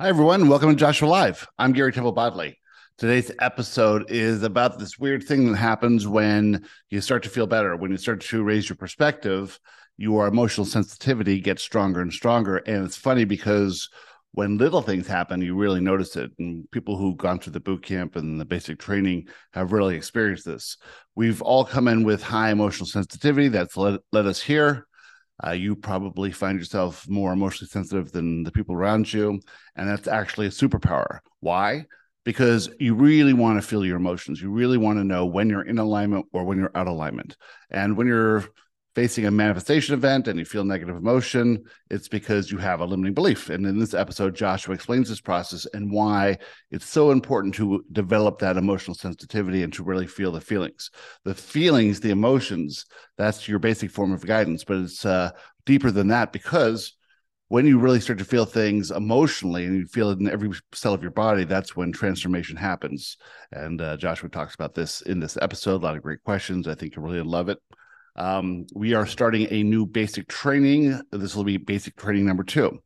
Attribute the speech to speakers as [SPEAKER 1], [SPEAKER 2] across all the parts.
[SPEAKER 1] Hi, everyone. Welcome to Joshua Live. I'm Gary Temple Bodley. Today's episode is about this weird thing that happens when you start to feel better, when you start to raise your perspective, your emotional sensitivity gets stronger and stronger. And it's funny because when little things happen, you really notice it. And people who've gone through the boot camp and the basic training have really experienced this. We've all come in with high emotional sensitivity that's led, led us here uh, you probably find yourself more emotionally sensitive than the people around you. And that's actually a superpower. Why? Because you really want to feel your emotions. You really want to know when you're in alignment or when you're out of alignment. And when you're facing a manifestation event and you feel negative emotion, it's because you have a limiting belief. And in this episode, Joshua explains this process and why it's so important to develop that emotional sensitivity and to really feel the feelings. The feelings, the emotions, that's your basic form of guidance, but it's uh, deeper than that because when you really start to feel things emotionally and you feel it in every cell of your body, that's when transformation happens. And uh, Joshua talks about this in this episode. A lot of great questions. I think you'll really love it. Um, we are starting a new basic training. This will be basic training number two.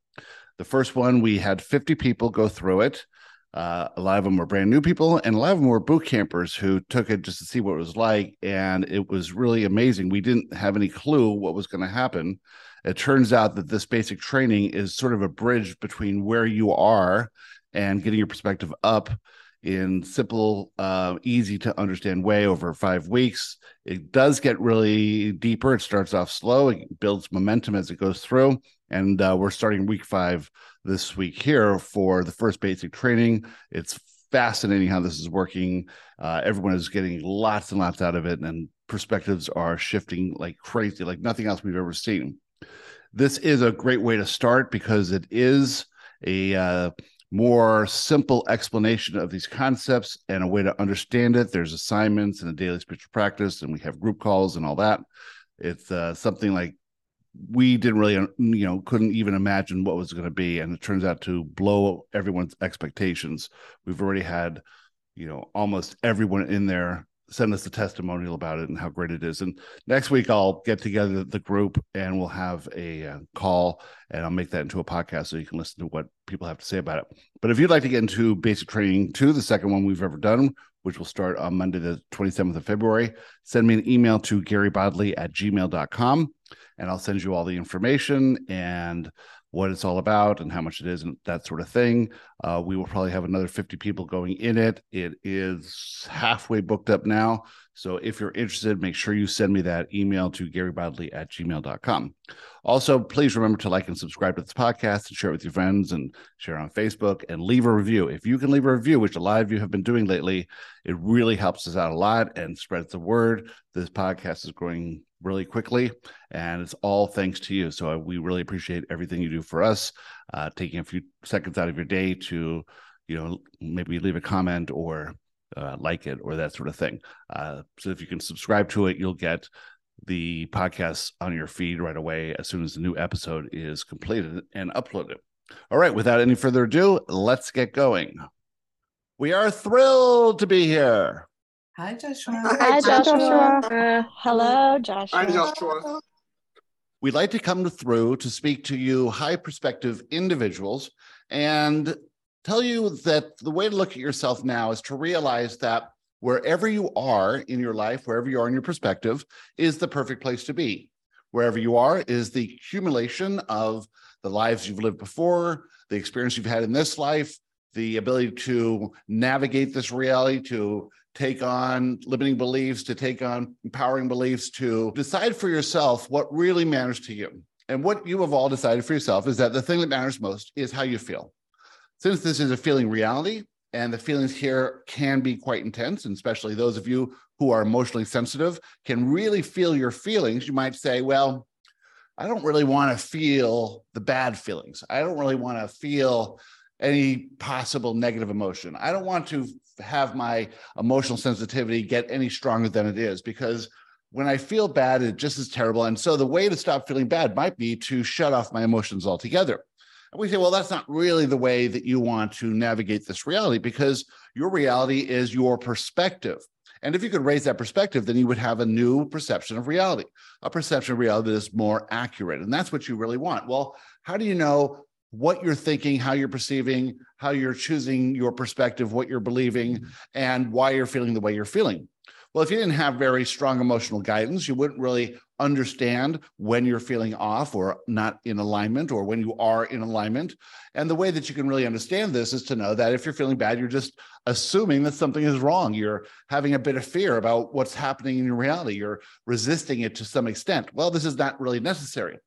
[SPEAKER 1] The first one, we had 50 people go through it. Uh, a lot of them were brand new people, and a lot of them were boot campers who took it just to see what it was like. And it was really amazing. We didn't have any clue what was going to happen. It turns out that this basic training is sort of a bridge between where you are and getting your perspective up in simple, uh, easy to understand way over five weeks. It does get really deeper. It starts off slow, it builds momentum as it goes through. And uh, we're starting week five this week here for the first basic training. It's fascinating how this is working. Uh, everyone is getting lots and lots out of it, and perspectives are shifting like crazy, like nothing else we've ever seen. This is a great way to start because it is a uh, more simple explanation of these concepts and a way to understand it. There's assignments and a daily spiritual practice, and we have group calls and all that. It's uh, something like we didn't really, you know, couldn't even imagine what was going to be, and it turns out to blow everyone's expectations. We've already had, you know, almost everyone in there send us a testimonial about it and how great it is. And next week I'll get together the group and we'll have a uh, call and I'll make that into a podcast so you can listen to what people have to say about it. But if you'd like to get into basic training two, the second one we've ever done, which will start on Monday, the 27th of February, send me an email to garybodley at gmail.com and I'll send you all the information and what it's all about and how much it is and that sort of thing. Uh, we will probably have another 50 people going in it. It is halfway booked up now. So if you're interested, make sure you send me that email to garybodley at gmail.com. Also, please remember to like and subscribe to this podcast and share it with your friends and share on Facebook and leave a review. If you can leave a review, which a lot of you have been doing lately, it really helps us out a lot and spreads the word. This podcast is growing really quickly and it's all thanks to you. So we really appreciate everything you do for us uh, taking a few seconds out of your day to you know maybe leave a comment or uh, like it or that sort of thing. Uh, so if you can subscribe to it you'll get the podcast on your feed right away as soon as the new episode is completed and uploaded. All right without any further ado let's get going. We are thrilled to be here
[SPEAKER 2] Hi, Joshua.
[SPEAKER 3] Hi, Joshua. Uh, hello, Joshua.
[SPEAKER 4] Hi, Joshua.
[SPEAKER 1] We'd like to come through to speak to you, high perspective individuals, and tell you that the way to look at yourself now is to realize that wherever you are in your life, wherever you are in your perspective, is the perfect place to be. Wherever you are is the accumulation of the lives you've lived before, the experience you've had in this life, the ability to navigate this reality, to take on limiting beliefs, to take on empowering beliefs, to decide for yourself what really matters to you. And what you have all decided for yourself is that the thing that matters most is how you feel. Since this is a feeling reality, and the feelings here can be quite intense, and especially those of you who are emotionally sensitive can really feel your feelings. You might say, Well, I don't really want to feel the bad feelings. I don't really want to feel any possible negative emotion. I don't want to have my emotional sensitivity get any stronger than it is because when I feel bad, it just is terrible. And so the way to stop feeling bad might be to shut off my emotions altogether. And we say, well, that's not really the way that you want to navigate this reality because your reality is your perspective. And if you could raise that perspective, then you would have a new perception of reality, a perception of reality that is more accurate. And that's what you really want. Well, how do you know what you're thinking, how you're perceiving, how you're choosing your perspective, what you're believing, mm-hmm. and why you're feeling the way you're feeling. Well, if you didn't have very strong emotional guidance, you wouldn't really understand when you're feeling off or not in alignment or when you are in alignment. And the way that you can really understand this is to know that if you're feeling bad, you're just assuming that something is wrong. You're having a bit of fear about what's happening in your reality. You're resisting it to some extent. Well, this is not really necessary.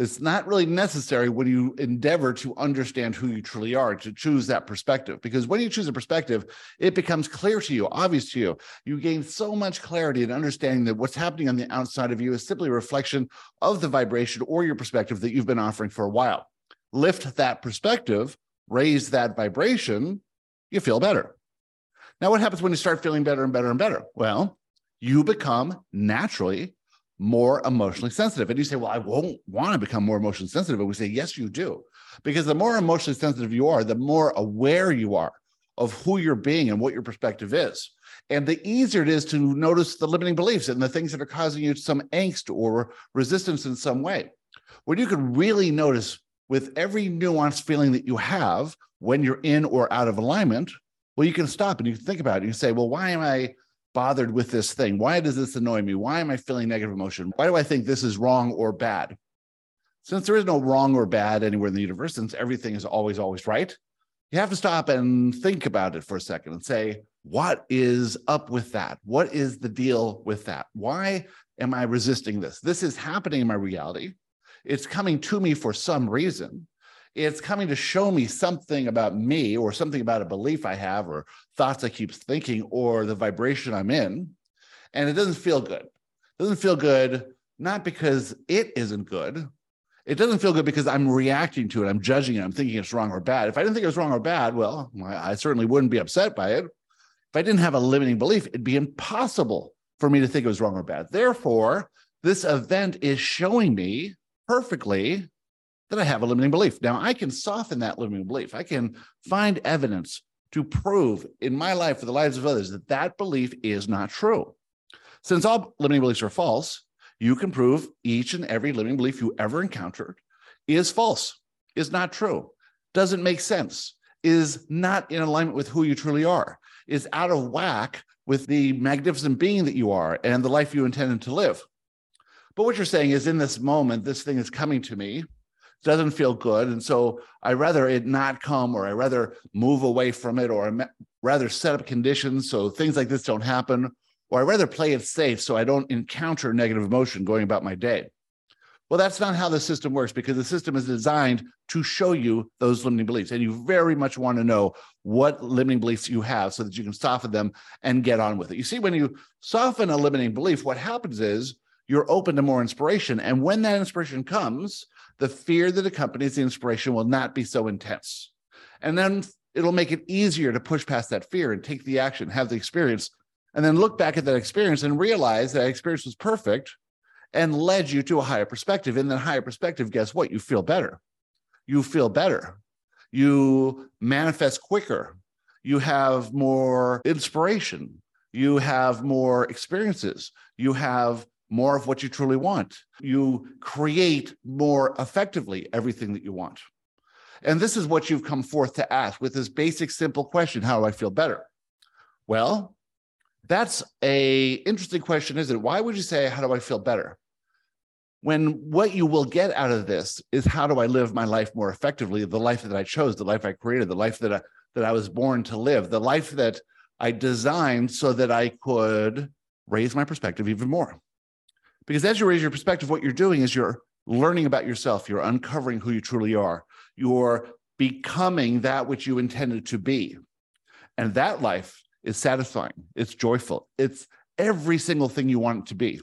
[SPEAKER 1] It's not really necessary when you endeavor to understand who you truly are to choose that perspective. Because when you choose a perspective, it becomes clear to you, obvious to you. You gain so much clarity and understanding that what's happening on the outside of you is simply a reflection of the vibration or your perspective that you've been offering for a while. Lift that perspective, raise that vibration, you feel better. Now, what happens when you start feeling better and better and better? Well, you become naturally more emotionally sensitive. And you say, well, I won't want to become more emotionally sensitive. And we say, yes, you do. Because the more emotionally sensitive you are, the more aware you are of who you're being and what your perspective is. And the easier it is to notice the limiting beliefs and the things that are causing you some angst or resistance in some way. When you can really notice with every nuanced feeling that you have when you're in or out of alignment, well, you can stop and you can think about it. You say, well, why am I bothered with this thing? Why does this annoy me? Why am I feeling negative emotion? Why do I think this is wrong or bad? Since there is no wrong or bad anywhere in the universe, since everything is always, always right, you have to stop and think about it for a second and say, what is up with that? What is the deal with that? Why am I resisting this? This is happening in my reality. It's coming to me for some reason it's coming to show me something about me or something about a belief I have or thoughts I keep thinking or the vibration I'm in. And it doesn't feel good. It doesn't feel good, not because it isn't good. It doesn't feel good because I'm reacting to it. I'm judging it. I'm thinking it's wrong or bad. If I didn't think it was wrong or bad, well, I certainly wouldn't be upset by it. If I didn't have a limiting belief, it'd be impossible for me to think it was wrong or bad. Therefore, this event is showing me perfectly that I have a limiting belief. Now, I can soften that limiting belief. I can find evidence to prove in my life for the lives of others that that belief is not true. Since all limiting beliefs are false, you can prove each and every limiting belief you ever encountered is false, is not true, doesn't make sense, is not in alignment with who you truly are, is out of whack with the magnificent being that you are and the life you intended to live. But what you're saying is, in this moment, this thing is coming to me doesn't feel good. And so I rather it not come, or I rather move away from it, or I rather set up conditions so things like this don't happen, or I rather play it safe so I don't encounter negative emotion going about my day. Well, that's not how the system works because the system is designed to show you those limiting beliefs. And you very much want to know what limiting beliefs you have so that you can soften them and get on with it. You see, when you soften a limiting belief, what happens is you're open to more inspiration. And when that inspiration comes, the fear that accompanies the inspiration will not be so intense. And then it'll make it easier to push past that fear and take the action, have the experience, and then look back at that experience and realize that experience was perfect and led you to a higher perspective. In that higher perspective, guess what? You feel better. You feel better. You manifest quicker. You have more inspiration. You have more experiences. You have more of what you truly want. You create more effectively everything that you want. And this is what you've come forth to ask with this basic, simple question How do I feel better? Well, that's a interesting question, isn't it? Why would you say, How do I feel better? When what you will get out of this is how do I live my life more effectively, the life that I chose, the life I created, the life that I, that I was born to live, the life that I designed so that I could raise my perspective even more. Because as you raise your perspective, what you're doing is you're learning about yourself, you're uncovering who you truly are, you're becoming that which you intended to be. And that life is satisfying, it's joyful, it's every single thing you want it to be.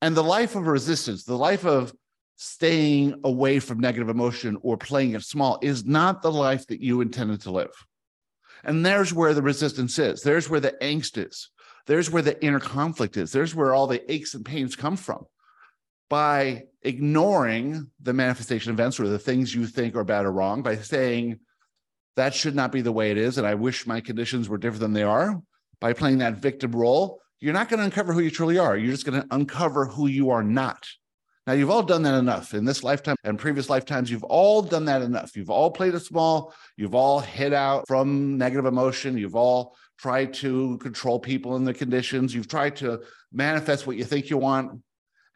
[SPEAKER 1] And the life of resistance, the life of staying away from negative emotion or playing it small is not the life that you intended to live. And there's where the resistance is. There's where the angst is. There's where the inner conflict is. There's where all the aches and pains come from. By ignoring the manifestation events or the things you think are bad or wrong, by saying that should not be the way it is, and I wish my conditions were different than they are, by playing that victim role, you're not going to uncover who you truly are. You're just going to uncover who you are not. Now, you've all done that enough in this lifetime and previous lifetimes. You've all done that enough. You've all played it small. You've all hid out from negative emotion. You've all tried to control people in the conditions. You've tried to manifest what you think you want.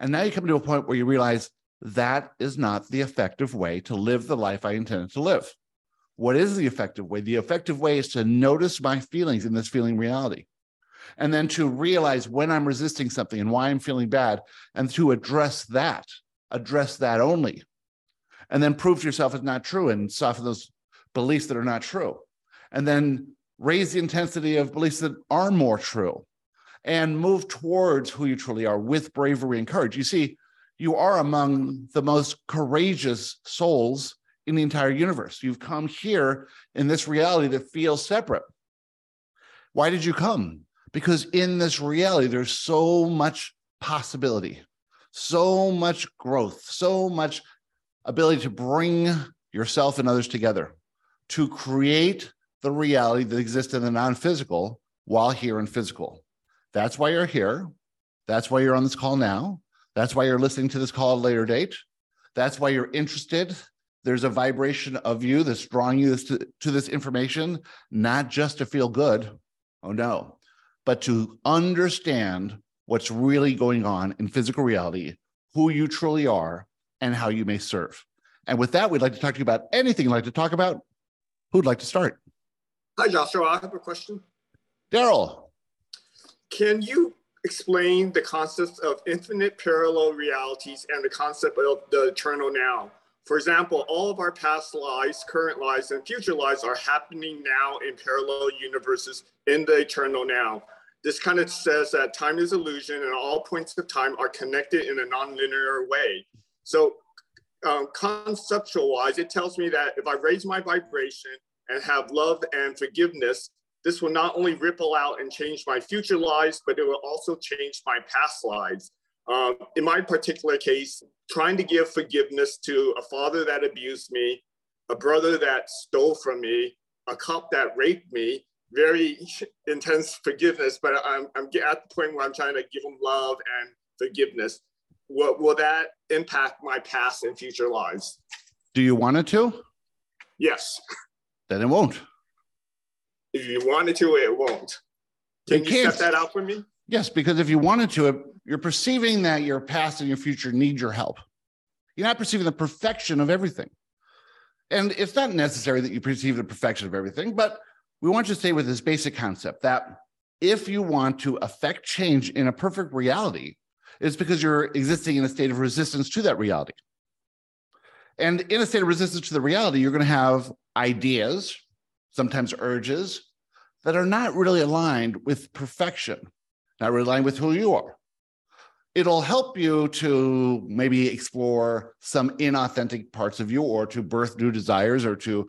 [SPEAKER 1] And now you come to a point where you realize that is not the effective way to live the life I intended to live. What is the effective way? The effective way is to notice my feelings in this feeling reality and then to realize when I'm resisting something and why I'm feeling bad, and to address that, address that only, and then prove to yourself it's not true and soften those beliefs that are not true, and then raise the intensity of beliefs that are more true, and move towards who you truly are with bravery and courage. You see, you are among the most courageous souls in the entire universe. You've come here in this reality that feels separate. Why did you come? because in this reality, there's so much possibility, so much growth, so much ability to bring yourself and others together to create the reality that exists in the non physical while here in physical. That's why you're here. That's why you're on this call now. That's why you're listening to this call at a later date. That's why you're interested. There's a vibration of you that's drawing you to, to this information, not just to feel good. Oh, no but to understand what's really going on in physical reality, who you truly are, and how you may serve. And with that, we'd like to talk to you about anything you'd like to talk about. Who'd like to start?
[SPEAKER 2] Hi, Joshua. I have a question.
[SPEAKER 1] Daryl.
[SPEAKER 2] Can you explain the concept of infinite parallel realities and the concept of the eternal now? For example, all of our past lives, current lives, and future lives are happening now in parallel universes in the eternal now. This kind of says that time is illusion and all points of time are connected in a nonlinear way. So um, conceptual wise, it tells me that if I raise my vibration and have love and forgiveness, this will not only ripple out and change my future lives, but it will also change my past lives. Um, in my particular case, trying to give forgiveness to a father that abused me, a brother that stole from me, a cop that raped me, very intense forgiveness, but I'm, I'm at the point where I'm trying to give them love and forgiveness. Will, will that impact my past and future lives?
[SPEAKER 1] Do you want it to?
[SPEAKER 2] Yes.
[SPEAKER 1] Then it won't.
[SPEAKER 2] If you wanted to, it won't. Can you, you set that out for me?
[SPEAKER 1] Yes, because if you wanted to, you're perceiving that your past and your future need your help. You're not perceiving the perfection of everything. And it's not necessary that you perceive the perfection of everything, but we want you to stay with this basic concept that if you want to affect change in a perfect reality, it's because you're existing in a state of resistance to that reality. And in a state of resistance to the reality, you're going to have ideas, sometimes urges, that are not really aligned with perfection, not really aligned with who you are. It'll help you to maybe explore some inauthentic parts of you or to birth new desires or to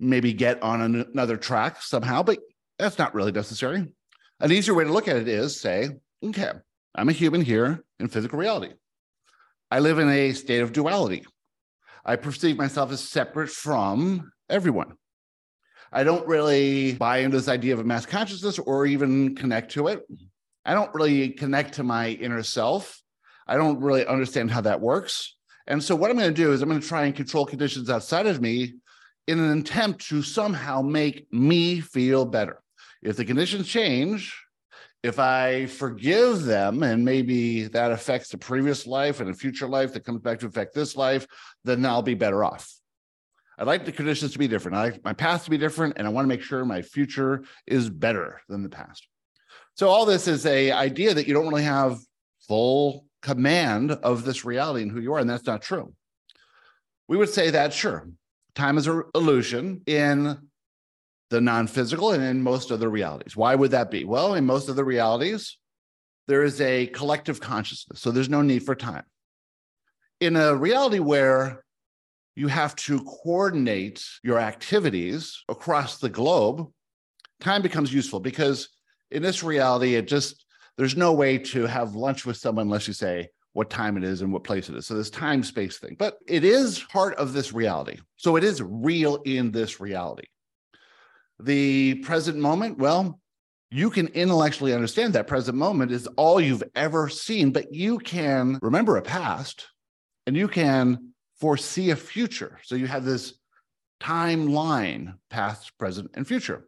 [SPEAKER 1] maybe get on another track somehow, but that's not really necessary. An easier way to look at it is say, okay, I'm a human here in physical reality. I live in a state of duality. I perceive myself as separate from everyone. I don't really buy into this idea of a mass consciousness or even connect to it. I don't really connect to my inner self. I don't really understand how that works. And so, what I'm going to do is I'm going to try and control conditions outside of me in an attempt to somehow make me feel better. If the conditions change, if I forgive them and maybe that affects the previous life and a future life that comes back to affect this life, then I'll be better off. I'd like the conditions to be different. I like my past to be different, and I want to make sure my future is better than the past. So all this is a idea that you don't really have full command of this reality and who you are, and that's not true. We would say that sure, time is an illusion in the non-physical and in most other realities. Why would that be? Well, in most of the realities, there is a collective consciousness, so there's no need for time. In a reality where you have to coordinate your activities across the globe, time becomes useful because in this reality, it just there's no way to have lunch with someone unless you say, what time it is and what place it is. So this time space thing, but it is part of this reality. So it is real in this reality. The present moment, well, you can intellectually understand that present moment is all you've ever seen, but you can remember a past. and you can foresee a future. So you have this timeline, past, present, and future.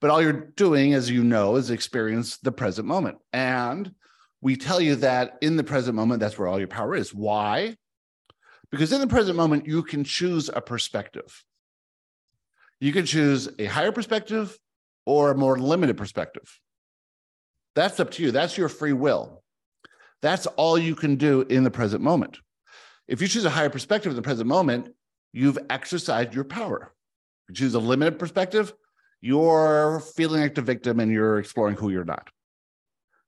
[SPEAKER 1] But all you're doing, as you know, is experience the present moment. And we tell you that in the present moment, that's where all your power is. Why? Because in the present moment, you can choose a perspective. You can choose a higher perspective or a more limited perspective. That's up to you. That's your free will. That's all you can do in the present moment. If you choose a higher perspective in the present moment, you've exercised your power. If you choose a limited perspective, you're feeling like the victim and you're exploring who you're not.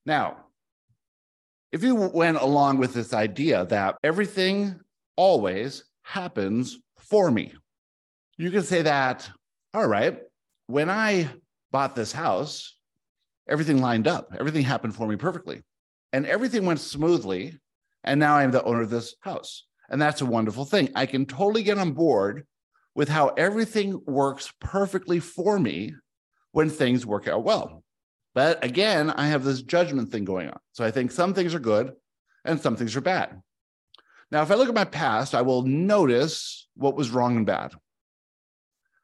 [SPEAKER 1] Now, if you went along with this idea that everything always happens for me, you can say that, all right, when I bought this house, everything lined up, everything happened for me perfectly, and everything went smoothly. And now I'm the owner of this house. And that's a wonderful thing. I can totally get on board with how everything works perfectly for me when things work out well. But again, I have this judgment thing going on. So I think some things are good and some things are bad. Now, if I look at my past, I will notice what was wrong and bad.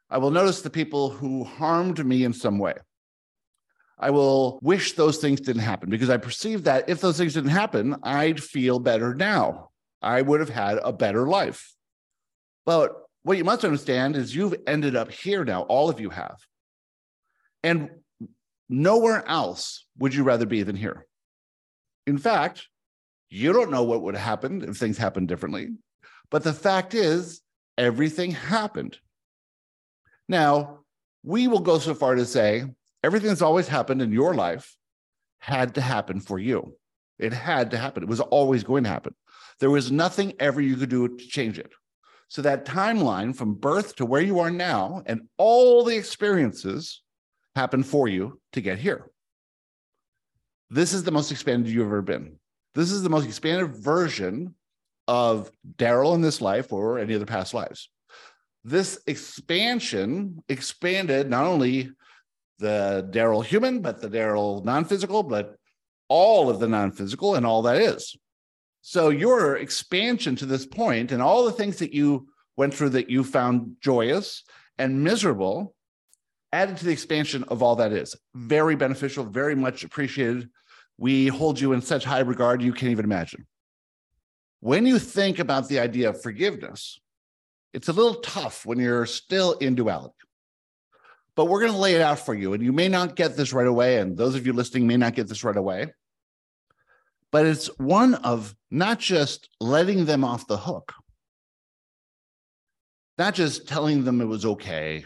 [SPEAKER 1] I will notice the people who harmed me in some way. I will wish those things didn't happen because I perceive that if those things didn't happen, I'd feel better now. I would have had a better life. But what you must understand is you've ended up here now, all of you have. And nowhere else would you rather be than here. In fact, you don't know what would have happened if things happened differently. But the fact is, everything happened. Now, we will go so far to say everything that's always happened in your life had to happen for you. It had to happen. It was always going to happen. There was nothing ever you could do to change it. So that timeline from birth to where you are now and all the experiences happened for you to get here. This is the most expanded you've ever been. This is the most expanded version of Daryl in this life or any other past lives. This expansion expanded not only the Daryl human, but the Daryl non physical, but all of the non physical and all that is. So your expansion to this point and all the things that you went through that you found joyous and miserable added to the expansion of all that is. Very beneficial, very much appreciated. We hold you in such high regard you can't even imagine. When you think about the idea of forgiveness, it's a little tough when you're still in duality. But we're going to lay it out for you. And you may not get this right away. And those of you listening may not get this right away but it's one of not just letting them off the hook, not just telling them it was okay,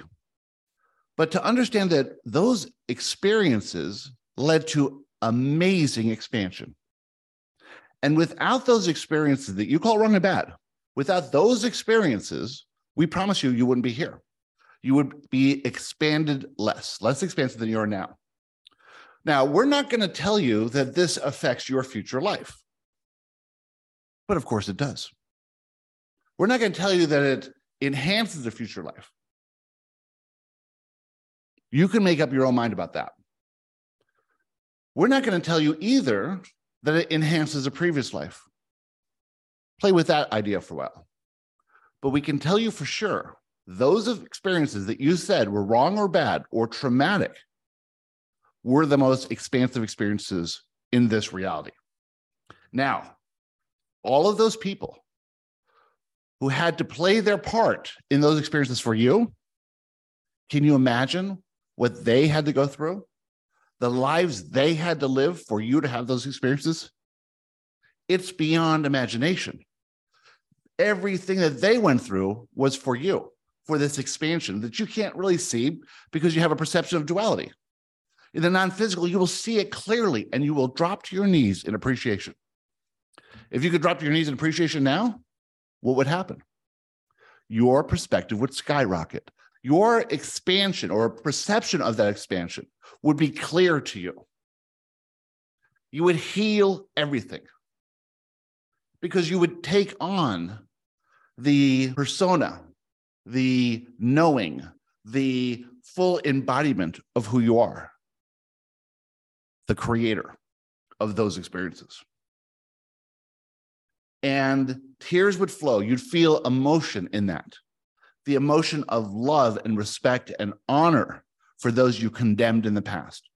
[SPEAKER 1] but to understand that those experiences led to amazing expansion. And without those experiences that you call wrong and bad, without those experiences, we promise you, you wouldn't be here. You would be expanded less, less expansive than you are now. Now, we're not going to tell you that this affects your future life. But of course, it does. We're not going to tell you that it enhances the future life. You can make up your own mind about that. We're not going to tell you either that it enhances a previous life. Play with that idea for a while. But we can tell you for sure those experiences that you said were wrong or bad or traumatic were the most expansive experiences in this reality. Now, all of those people who had to play their part in those experiences for you, can you imagine what they had to go through? The lives they had to live for you to have those experiences? It's beyond imagination. Everything that they went through was for you, for this expansion that you can't really see because you have a perception of duality. In the non physical, you will see it clearly and you will drop to your knees in appreciation. If you could drop to your knees in appreciation now, what would happen? Your perspective would skyrocket. Your expansion or perception of that expansion would be clear to you. You would heal everything because you would take on the persona, the knowing, the full embodiment of who you are the creator of those experiences. And tears would flow. You'd feel emotion in that the emotion of love and respect and honor for those you condemned in the past.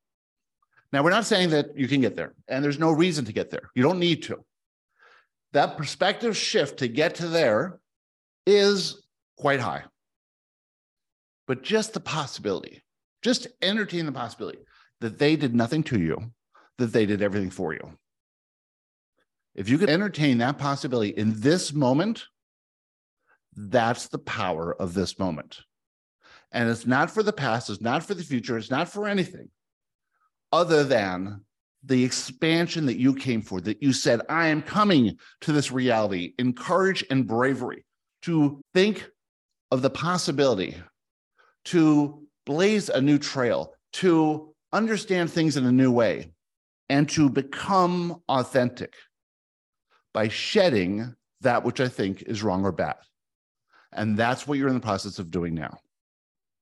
[SPEAKER 1] Now, we're not saying that you can get there, and there's no reason to get there. You don't need to. That perspective shift to get to there is quite high. But just the possibility, just entertain the possibility that they did nothing to you, that they did everything for you. If you could entertain that possibility in this moment, that's the power of this moment. And it's not for the past, it's not for the future, it's not for anything other than the expansion that you came for, that you said, I am coming to this reality in courage and bravery to think of the possibility, to blaze a new trail, to understand things in a new way, and to become authentic by shedding that which I think is wrong or bad. And that's what you're in the process of doing now.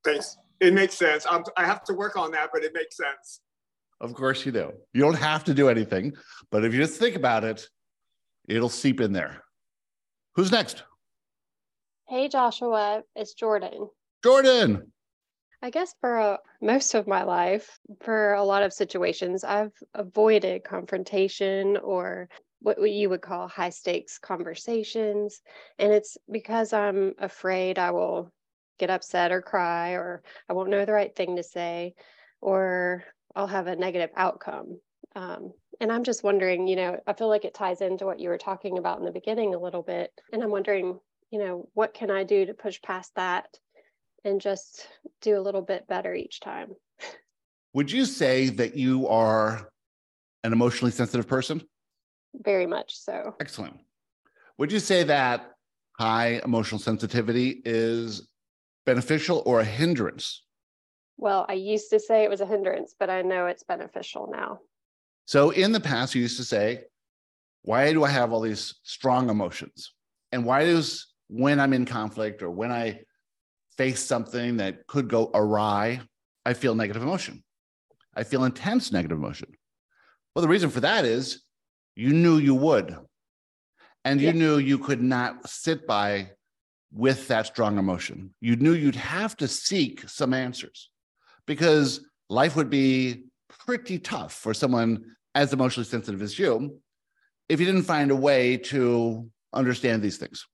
[SPEAKER 2] Thanks. It makes sense. I'm, I have to work on that, but it makes sense.
[SPEAKER 1] Of course you do. You don't have to do anything, but if you just think about it, it'll seep in there. Who's next?
[SPEAKER 3] Hey, Joshua, it's Jordan.
[SPEAKER 1] Jordan.
[SPEAKER 3] I guess for uh, most of my life, for a lot of situations, I've avoided confrontation or what you would call high stakes conversations. And it's because I'm afraid I will get upset or cry, or I won't know the right thing to say, or I'll have a negative outcome. Um, and I'm just wondering, you know, I feel like it ties into what you were talking about in the beginning a little bit. And I'm wondering, you know, what can I do to push past that and just do a little bit better each time?
[SPEAKER 1] Would you say that you are an emotionally sensitive person?
[SPEAKER 3] Very much so.
[SPEAKER 1] Excellent. Would you say that high emotional sensitivity is beneficial or a hindrance?
[SPEAKER 3] Well, I used to say it was a hindrance, but I know it's beneficial now.
[SPEAKER 1] So in the past, you used to say, why do I have all these strong emotions? And why does when I'm in conflict or when I face something that could go awry, I feel negative emotion? I feel intense negative emotion. Well, the reason for that is you knew you would. And you yeah. knew you could not sit by with that strong emotion. You knew you'd have to seek some answers because life would be pretty tough for someone as emotionally sensitive as you if you didn't find a way to understand these things.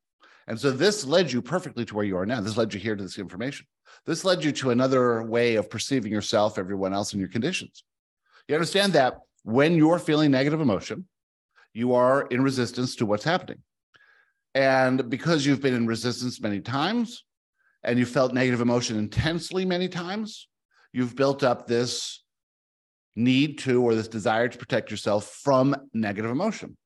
[SPEAKER 1] And so this led you perfectly to where you are now. This led you here to this information. This led you to another way of perceiving yourself, everyone else, and your conditions. You understand that when you're feeling negative emotion, you are in resistance to what's happening. And because you've been in resistance many times and you felt negative emotion intensely many times, you've built up this need to or this desire to protect yourself from negative emotion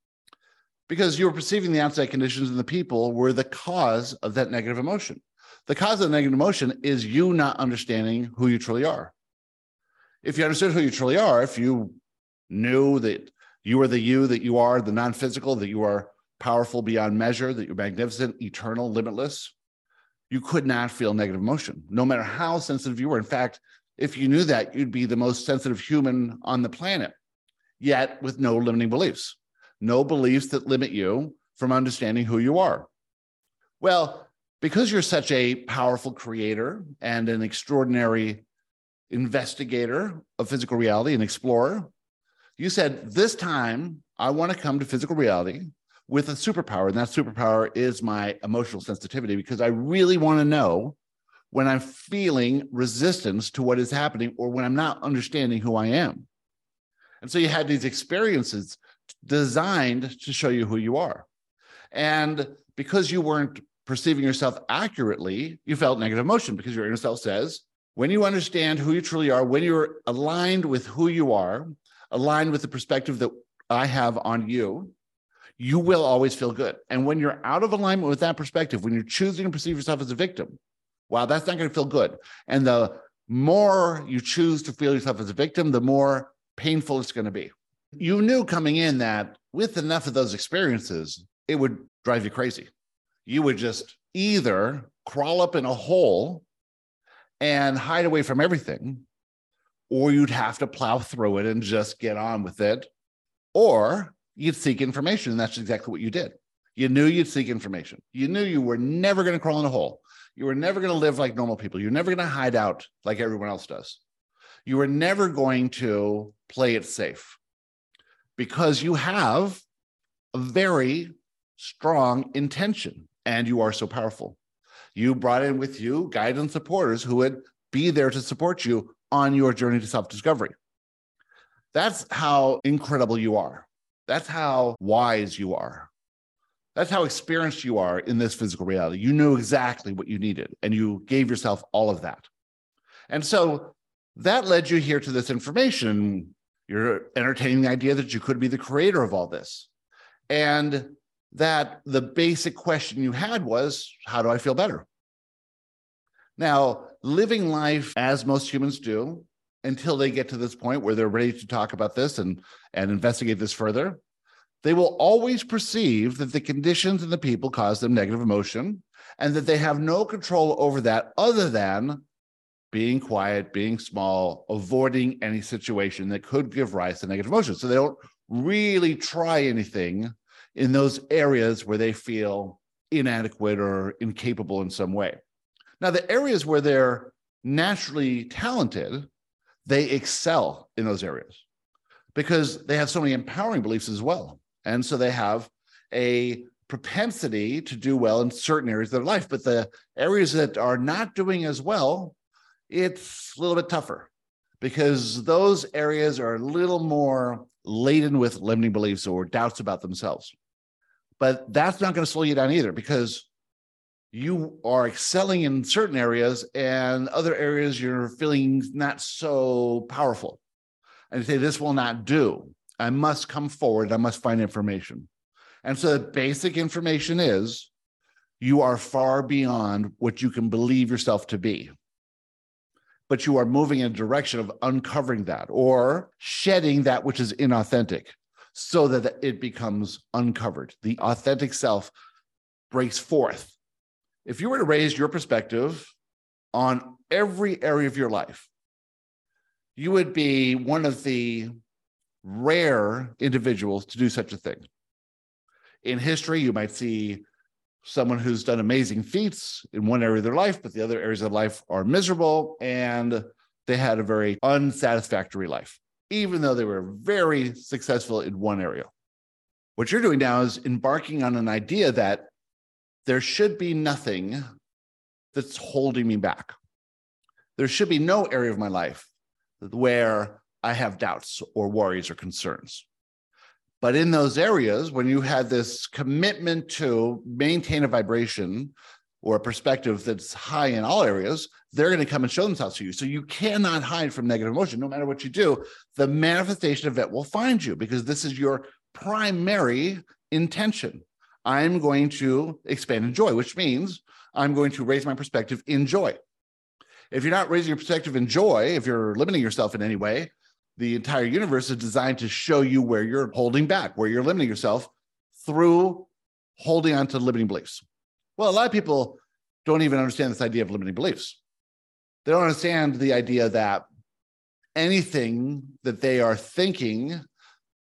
[SPEAKER 1] because you were perceiving the outside conditions and the people were the cause of that negative emotion. The cause of the negative emotion is you not understanding who you truly are. If you understood who you truly are, if you knew that you are the you that you are, the non physical, that you are powerful beyond measure, that you're magnificent, eternal, limitless. You could not feel negative emotion, no matter how sensitive you were. In fact, if you knew that, you'd be the most sensitive human on the planet, yet with no limiting beliefs, no beliefs that limit you from understanding who you are. Well, because you're such a powerful creator and an extraordinary investigator of physical reality and explorer, you said, This time I want to come to physical reality with a superpower. And that superpower is my emotional sensitivity because I really want to know when I'm feeling resistance to what is happening or when I'm not understanding who I am. And so you had these experiences designed to show you who you are. And because you weren't perceiving yourself accurately, you felt negative emotion because your inner self says, when you understand who you truly are, when you're aligned with who you are, aligned with the perspective that I have on you, you will always feel good. And when you're out of alignment with that perspective, when you're choosing to perceive yourself as a victim, wow, that's not going to feel good. And the more you choose to feel yourself as a victim, the more painful it's going to be. You knew coming in that with enough of those experiences, it would drive you crazy. You would just either crawl up in a hole and hide away from everything, or you'd have to plow through it and just get on with it, or you'd seek information. And that's exactly what you did. You knew you'd seek information. You knew you were never going to crawl in a hole. You were never going to live like normal people. You're never going to hide out like everyone else does. You were never going to play it safe because you have a very strong intention and you are so powerful. You brought in with you guides and supporters who would be there to support you on your journey to self discovery. That's how incredible you are. That's how wise you are. That's how experienced you are in this physical reality. You knew exactly what you needed and you gave yourself all of that. And so that led you here to this information. You're entertaining the idea that you could be the creator of all this. And that the basic question you had was, how do I feel better? Now, living life as most humans do until they get to this point where they're ready to talk about this and, and investigate this further, they will always perceive that the conditions and the people cause them negative emotion and that they have no control over that other than being quiet, being small, avoiding any situation that could give rise to negative emotions. So they don't really try anything in those areas where they feel inadequate or incapable in some way. Now, the areas where they're naturally talented, they excel in those areas because they have so many empowering beliefs as well. And so they have a propensity to do well in certain areas of their life. But the areas that are not doing as well, it's a little bit tougher because those areas are a little more laden with limiting beliefs or doubts about themselves. But that's not going to slow you down either because you are excelling in certain areas and other areas you're feeling not so powerful. And you say, This will not do. I must come forward. I must find information. And so the basic information is you are far beyond what you can believe yourself to be. But you are moving in a direction of uncovering that or shedding that which is inauthentic so that it becomes uncovered. The authentic self breaks forth. If you were to raise your perspective on every area of your life, you would be one of the rare individuals to do such a thing. In history, you might see someone who's done amazing feats in one area of their life, but the other areas of life are miserable and they had a very unsatisfactory life, even though they were very successful in one area. What you're doing now is embarking on an idea that there should be nothing that's holding me back. There should be no area of my life where I have doubts or worries or concerns. But in those areas, when you had this commitment to maintain a vibration or a perspective that's high in all areas, they're going to come and show themselves to you. So you cannot hide from negative emotion. No matter what you do, the manifestation of it will find you because this is your primary intention. I'm going to expand in joy, which means I'm going to raise my perspective in joy. If you're not raising your perspective in joy, if you're limiting yourself in any way, the entire universe is designed to show you where you're holding back, where you're limiting yourself through holding on to limiting beliefs. Well, a lot of people don't even understand this idea of limiting beliefs. They don't understand the idea that anything that they are thinking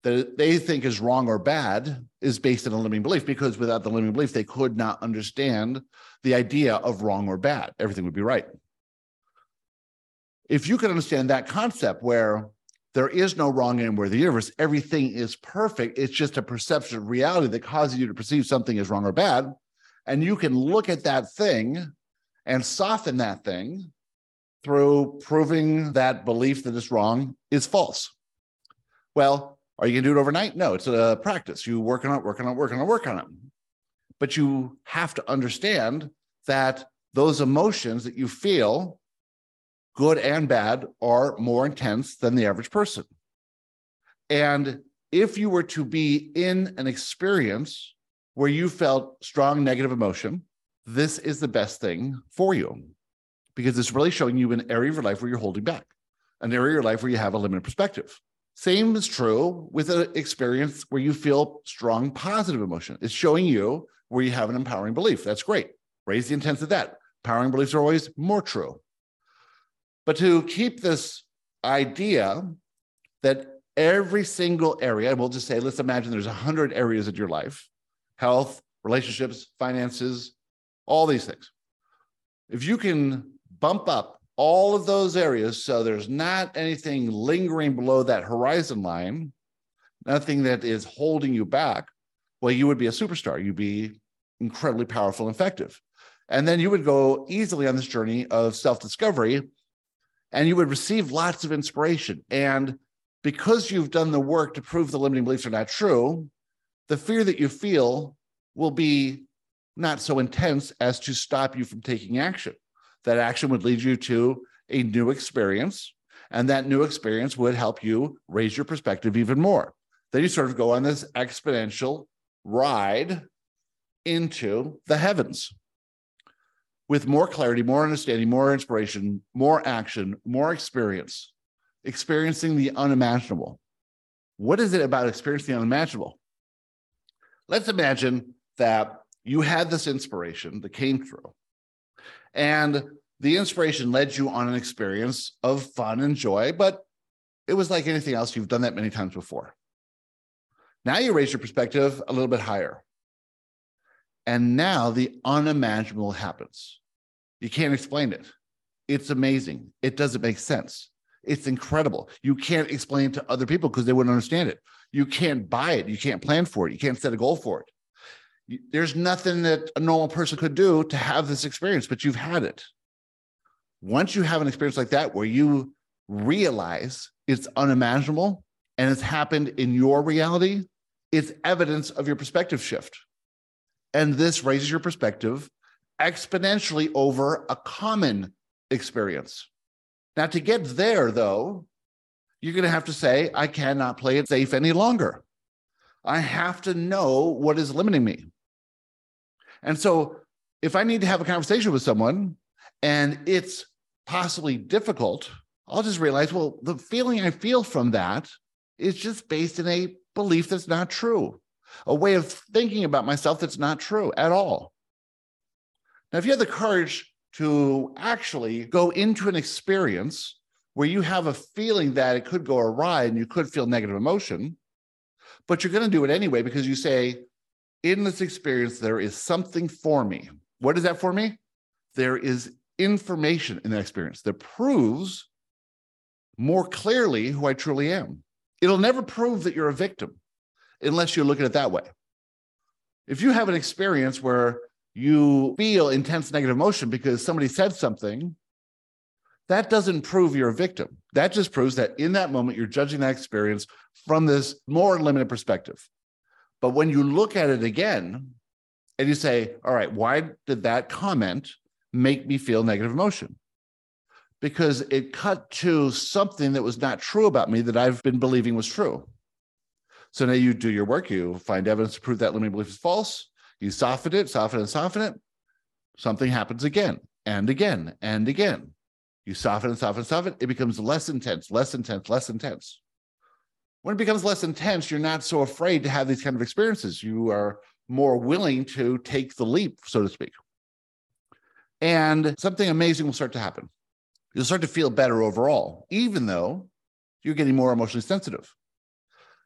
[SPEAKER 1] that they think is wrong or bad is based on a limiting belief because without the limiting belief, they could not understand the idea of wrong or bad. Everything would be right. If you can understand that concept where there is no wrong anywhere in the universe. Everything is perfect. It's just a perception of reality that causes you to perceive something as wrong or bad. And you can look at that thing and soften that thing through proving that belief that is wrong is false. Well, are you going to do it overnight? No, it's a practice. You work on it, work on it, work on it, work on it. But you have to understand that those emotions that you feel good and bad, are more intense than the average person. And if you were to be in an experience where you felt strong negative emotion, this is the best thing for you because it's really showing you an area of your life where you're holding back, an area of your life where you have a limited perspective. Same is true with an experience where you feel strong positive emotion. It's showing you where you have an empowering belief. That's great. Raise the intensity of that. Empowering beliefs are always more true. But to keep this idea that every single area, we'll just say, let's imagine there's 100 areas in your life health, relationships, finances, all these things. If you can bump up all of those areas so there's not anything lingering below that horizon line, nothing that is holding you back, well, you would be a superstar. You'd be incredibly powerful and effective. And then you would go easily on this journey of self discovery and you would receive lots of inspiration. And because you've done the work to prove the limiting beliefs are not true, the fear that you feel will be not so intense as to stop you from taking action. That action would lead you to a new experience, and that new experience would help you raise your perspective even more. Then you sort of go on this exponential ride into the heavens with more clarity, more understanding, more inspiration, more action, more experience, experiencing the unimaginable. What is it about experiencing the unimaginable? Let's imagine that you had this inspiration that came through, and the inspiration led you on an experience of fun and joy, but it was like anything else. You've done that many times before. Now you raise your perspective a little bit higher. And now the unimaginable happens. You can't explain it. It's amazing. It doesn't make sense. It's incredible. You can't explain it to other people because they wouldn't understand it. You can't buy it. You can't plan for it. You can't set a goal for it. There's nothing that a normal person could do to have this experience, but you've had it. Once you have an experience like that where you realize it's unimaginable and it's happened in your reality, it's evidence of your perspective shift. And this raises your perspective exponentially over a common experience. Now, to get there, though, you're going to have to say, I cannot play it safe any longer. I have to know what is limiting me. And so, if I need to have a conversation with someone and it's possibly difficult, I'll just realize, well, the feeling I feel from that is just based in a belief that's not true a way of thinking about myself that's not true at all. Now, if you have the courage to actually go into an experience where you have a feeling that it could go awry and you could feel negative emotion, but you're going to do it anyway because you say, in this experience, there is something for me. What is that for me? There is information in that experience that proves more clearly who I truly am. It'll never prove that you're a victim unless you look at it that way. If you have an experience where you feel intense negative emotion because somebody said something, that doesn't prove you're a victim. That just proves that in that moment, you're judging that experience from this more limited perspective. But when you look at it again and you say, all right, why did that comment make me feel negative emotion? Because it cut to something that was not true about me that I've been believing was true. So now you do your work, you find evidence to prove that limiting belief is false, you soften it, soften it, soften it. Something happens again and again and again. You soften and soften and soften, it becomes less intense, less intense, less intense. When it becomes less intense, you're not so afraid to have these kind of experiences. You are more willing to take the leap, so to speak. And something amazing will start to happen. You'll start to feel better overall, even though you're getting more emotionally sensitive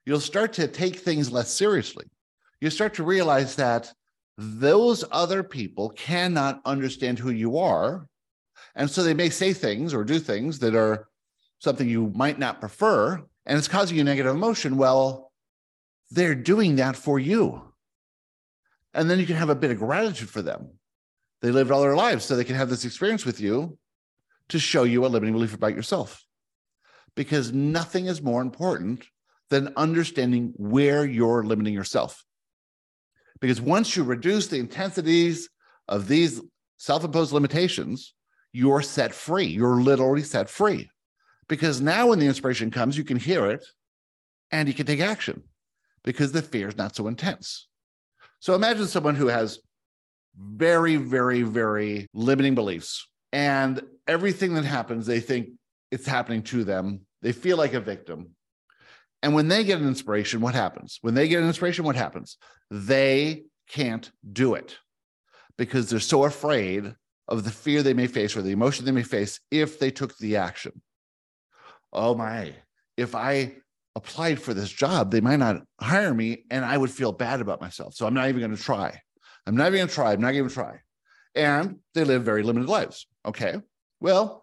[SPEAKER 1] you'll start to take things less seriously. You start to realize that those other people cannot understand who you are. And so they may say things or do things that are something you might not prefer, and it's causing you negative emotion. Well, they're doing that for you. And then you can have a bit of gratitude for them. They lived all their lives so they can have this experience with you to show you a limiting belief about yourself. Because nothing is more important than understanding where you're limiting yourself. Because once you reduce the intensities of these self imposed limitations, you're set free. You're literally set free. Because now, when the inspiration comes, you can hear it and you can take action because the fear is not so intense. So imagine someone who has very, very, very limiting beliefs, and everything that happens, they think it's happening to them. They feel like a victim. And when they get an inspiration, what happens? When they get an inspiration, what happens? They can't do it because they're so afraid of the fear they may face or the emotion they may face if they took the action. Oh my, if I applied for this job, they might not hire me and I would feel bad about myself. So I'm not even going to try. I'm not even going to try. I'm not going to try. And they live very limited lives. Okay. Well,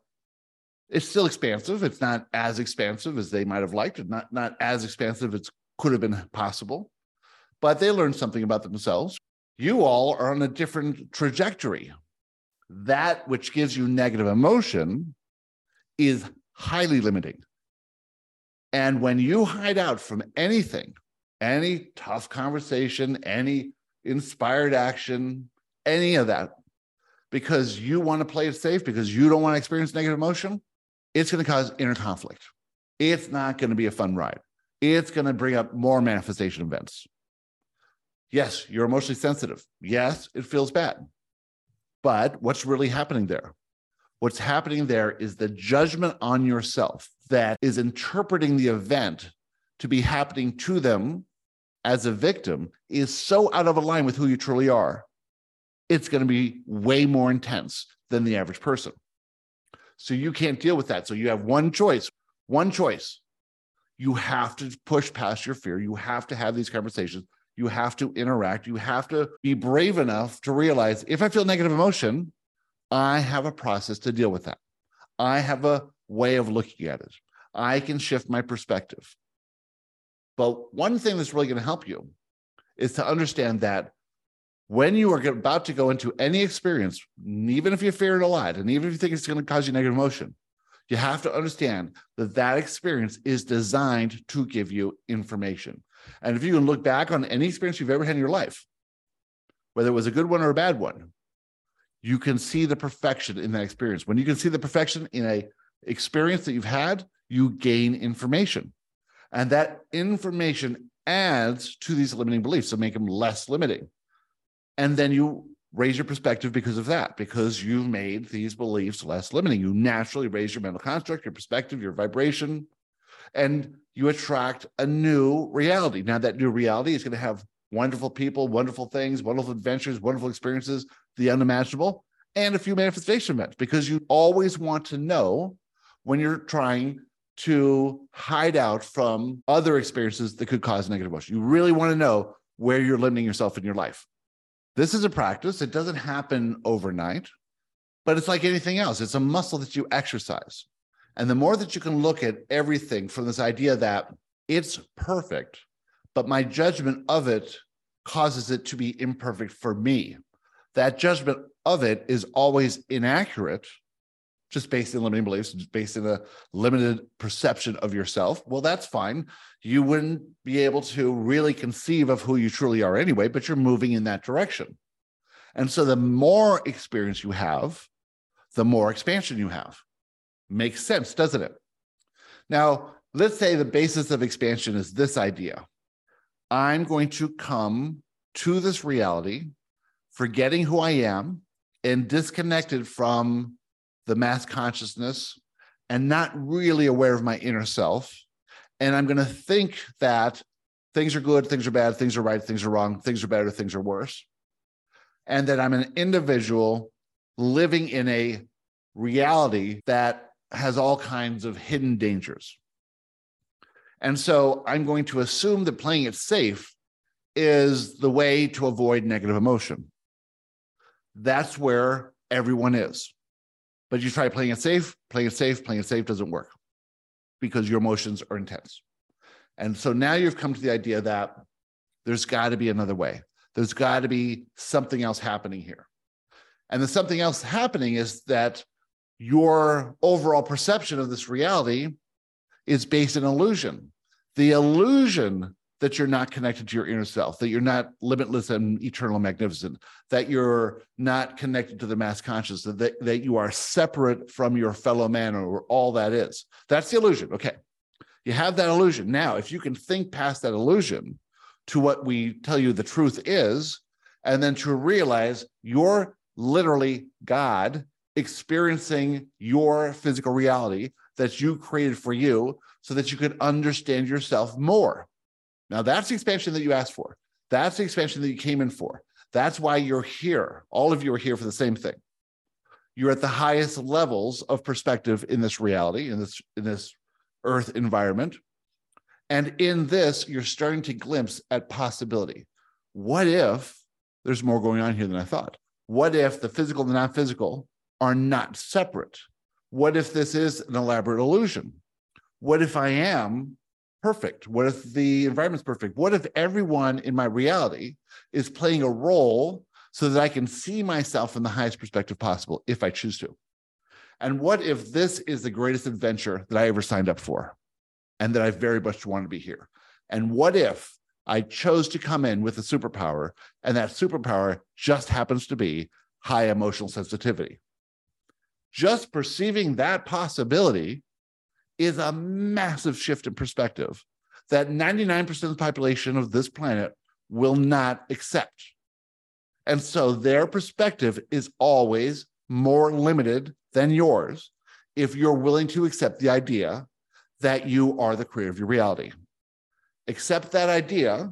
[SPEAKER 1] it's still expansive. It's not as expansive as they might have liked. It's not, not as expansive as could have been possible. But they learned something about themselves. You all are on a different trajectory. That which gives you negative emotion is highly limiting. And when you hide out from anything, any tough conversation, any inspired action, any of that, because you want to play it safe, because you don't want to experience negative emotion, it's going to cause inner conflict. It's not going to be a fun ride. It's going to bring up more manifestation events. Yes, you're emotionally sensitive. Yes, it feels bad. But what's really happening there? What's happening there is the judgment on yourself that is interpreting the event to be happening to them as a victim is so out of line with who you truly are. It's going to be way more intense than the average person. So you can't deal with that. So you have one choice, one choice. You have to push past your fear. You have to have these conversations. You have to interact. You have to be brave enough to realize if I feel negative emotion, I have a process to deal with that. I have a way of looking at it. I can shift my perspective. But one thing that's really going to help you is to understand that when you are about to go into any experience, even if you fear it a lot, and even if you think it's going to cause you negative emotion, you have to understand that that experience is designed to give you information. And if you can look back on any experience you've ever had in your life, whether it was a good one or a bad one, you can see the perfection in that experience. When you can see the perfection in a experience that you've had, you gain information. And that information adds to these limiting beliefs to make them less limiting. And then you raise your perspective because of that, because you've made these beliefs less limiting. You naturally raise your mental construct, your perspective, your vibration, and you attract a new reality. Now, that new reality is going to have wonderful people, wonderful things, wonderful adventures, wonderful experiences, the unimaginable, and a few manifestation events because you always want to know when you're trying to hide out from other experiences that could cause negative emotion. You really want to know where you're limiting yourself in your life. This is a practice. It doesn't happen overnight, but it's like anything else. It's a muscle that you exercise. And the more that you can look at everything from this idea that it's perfect, but my judgment of it causes it to be imperfect for me. That judgment of it is always inaccurate, just based in limiting beliefs, just based in a limited perception of yourself. Well, that's fine. You wouldn't be able to really conceive of who you truly are anyway, but you're moving in that direction. And so the more experience you have, the more expansion you have. Makes sense, doesn't it? Now, let's say the basis of expansion is this idea I'm going to come to this reality, forgetting who I am and disconnected from the mass consciousness and not really aware of my inner self. And I'm going to think that things are good, things are bad, things are right, things are wrong, things are better, things are worse. And that I'm an individual living in a reality that has all kinds of hidden dangers. And so I'm going to assume that playing it safe is the way to avoid negative emotion. That's where everyone is. But you try playing it safe, playing it safe, playing it safe doesn't work because your emotions are intense. And so now you've come to the idea that there's got to be another way. There's got to be something else happening here. And the something else happening is that your overall perception of this reality is based in illusion. The illusion that you're not connected to your inner self, that you're not limitless and eternal and magnificent, that you're not connected to the mass consciousness, that, that you are separate from your fellow man or all that is. That's the illusion. Okay. You have that illusion. Now, if you can think past that illusion to what we tell you the truth is, and then to realize you're literally God experiencing your physical reality that you created for you so that you could understand yourself more. Now, that's the expansion that you asked for. That's the expansion that you came in for. That's why you're here. All of you are here for the same thing. You're at the highest levels of perspective in this reality, in this, in this earth environment. And in this, you're starting to glimpse at possibility. What if there's more going on here than I thought. What if the physical and the non physical are not separate? What if this is an elaborate illusion? What if I am perfect? What if the environment's perfect? What if everyone in my reality is playing a role so that I can see myself in the highest perspective possible if I choose to? And what if this is the greatest adventure that I ever signed up for and that I very much want to be here? And what if I chose to come in with a superpower and that superpower just happens to be high emotional sensitivity? Just perceiving that possibility is a massive shift in perspective that 99% of the population of this planet will not accept. And so their perspective is always more limited than yours if you're willing to accept the idea that you are the creator of your reality. Accept that idea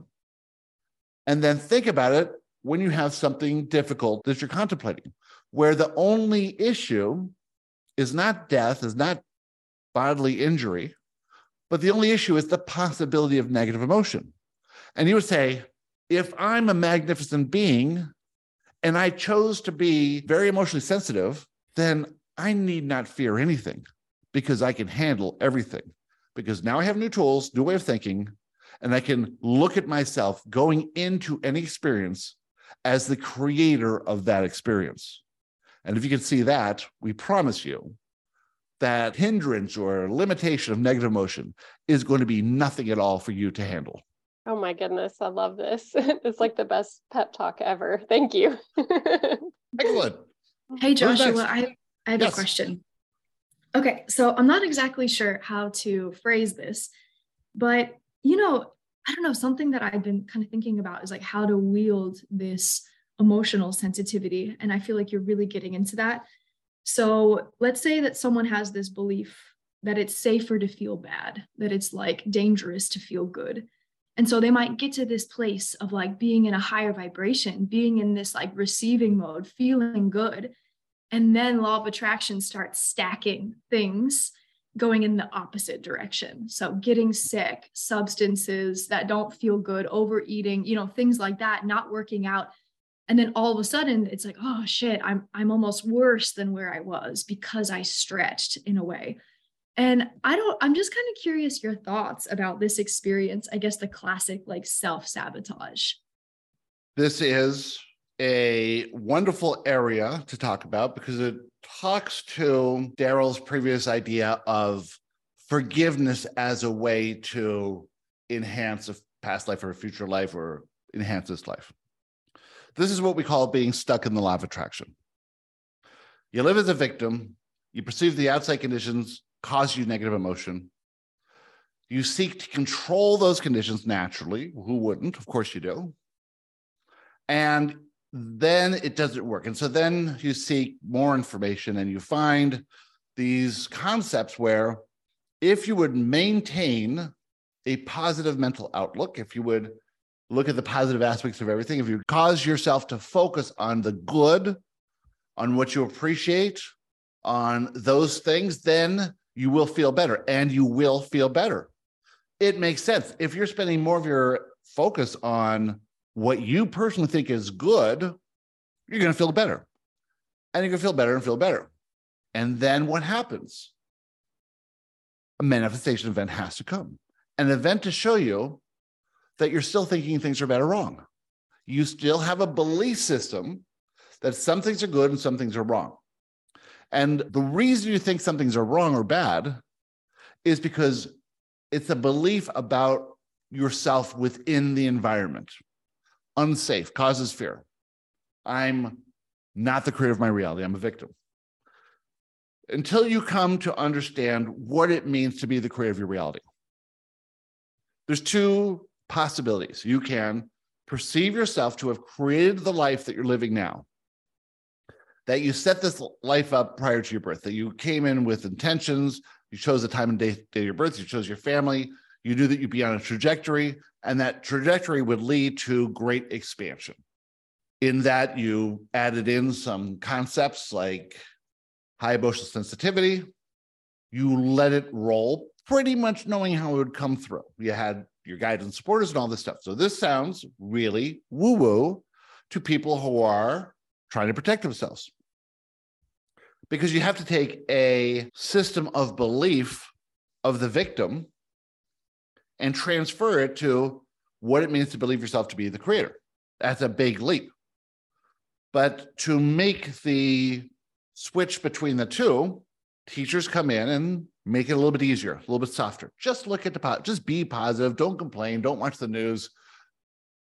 [SPEAKER 1] and then think about it when you have something difficult that you're contemplating, where the only issue is not death, is not bodily injury, but the only issue is the possibility of negative emotion. And you would say, if I'm a magnificent being and I chose to be very emotionally sensitive, then I need not fear anything because I can handle everything. Because now I have new tools, new way of thinking, and I can look at myself going into any experience as the creator of that experience. And if you can see that, we promise you that hindrance or limitation of negative emotion is going to be nothing at all for you to handle.
[SPEAKER 3] Oh my goodness, I love this. it's like the best pep talk ever. Thank you.
[SPEAKER 1] Excellent.
[SPEAKER 4] Hey Joshua, I, I have yes. a question. Okay, so I'm not exactly sure how to phrase this, but you know, I don't know, something that I've been kind of thinking about is like how to wield this emotional sensitivity. And I feel like you're really getting into that. So let's say that someone has this belief that it's safer to feel bad, that it's like dangerous to feel good. And so they might get to this place of like being in a higher vibration, being in this like receiving mode, feeling good. And then law of attraction starts stacking things going in the opposite direction. So getting sick, substances that don't feel good, overeating, you know, things like that, not working out and then all of a sudden it's like oh shit i'm i'm almost worse than where i was because i stretched in a way. And i don't i'm just kind of curious your thoughts about this experience i guess the classic like self sabotage
[SPEAKER 1] this is a wonderful area to talk about because it talks to daryl's previous idea of forgiveness as a way to enhance a past life or a future life or enhance this life this is what we call being stuck in the law of attraction. You live as a victim, you perceive the outside conditions cause you negative emotion. You seek to control those conditions naturally. Who wouldn't? Of course you do. And then it doesn't work. And so then you seek more information and you find these concepts where if you would maintain a positive mental outlook, if you would look at the positive aspects of everything, if you cause yourself to focus on the good, on what you appreciate, on those things, then you will feel better and you will feel better. It makes sense. If you're spending more of your focus on what you personally think is good, you're going to feel better. And you're going to feel better and feel better. And then what happens? A manifestation event has to come. An event to show you that you're still thinking things are bad or wrong. You still have a belief system that some things are good and some things are wrong. And the reason you think some things are wrong or bad is because it's a belief about yourself within the environment. Unsafe causes fear. I'm not the creator of my reality, I'm a victim. Until you come to understand what it means to be the creator of your reality. There's two possibilities. You can perceive yourself to have created the life that you're living now. That you set this life up prior to your birth, that you came in with intentions, you chose the time and day, day of your birth, you chose your family, you knew that you'd be on a trajectory, and that trajectory would lead to great expansion. In that, you added in some concepts like high emotional sensitivity, you let it roll, pretty much knowing how it would come through. You had your guides and supporters and all this stuff. So this sounds really woo woo to people who are trying to protect themselves. Because you have to take a system of belief of the victim and transfer it to what it means to believe yourself to be the creator. That's a big leap. But to make the switch between the two, teachers come in and make it a little bit easier, a little bit softer. Just look at the pot, just be positive, don't complain, don't watch the news,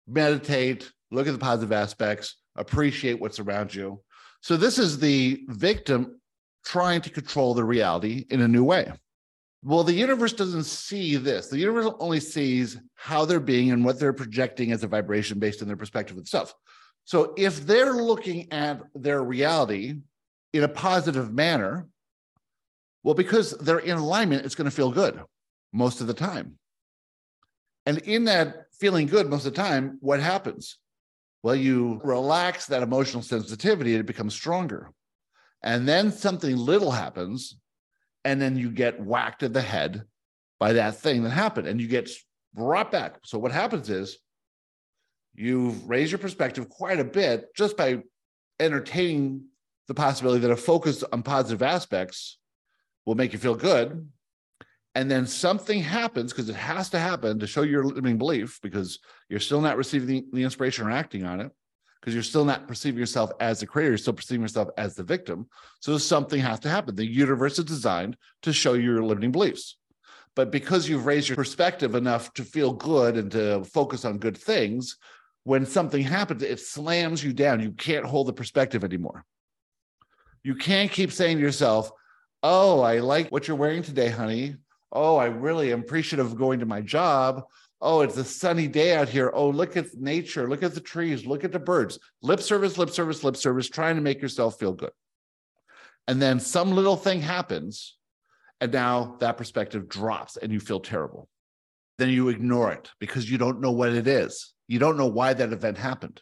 [SPEAKER 1] meditate, look at the positive aspects, appreciate what's around you. So this is the victim trying to control the reality in a new way. Well, the universe doesn't see this. The universe only sees how they're being and what they're projecting as a vibration based on their perspective of itself. So if they're looking at their reality in a positive manner, well, because they're in alignment, it's going to feel good most of the time. And in that feeling good most of the time, what happens? Well, you relax that emotional sensitivity and it becomes stronger. And then something little happens, and then you get whacked in the head by that thing that happened and you get brought back. So, what happens is you've raised your perspective quite a bit just by entertaining the possibility that a focus on positive aspects will make you feel good. And then something happens because it has to happen to show your limiting belief because you're still not receiving the, the inspiration or acting on it because you're still not perceiving yourself as the creator, you're still perceiving yourself as the victim. So something has to happen. The universe is designed to show you your limiting beliefs. But because you've raised your perspective enough to feel good and to focus on good things, when something happens, it slams you down. You can't hold the perspective anymore. You can't keep saying to yourself, Oh, I like what you're wearing today, honey. Oh, I really am appreciative of going to my job. Oh, it's a sunny day out here. Oh, look at nature. Look at the trees. Look at the birds. Lip service, lip service, lip service, trying to make yourself feel good. And then some little thing happens, and now that perspective drops and you feel terrible. Then you ignore it because you don't know what it is. You don't know why that event happened.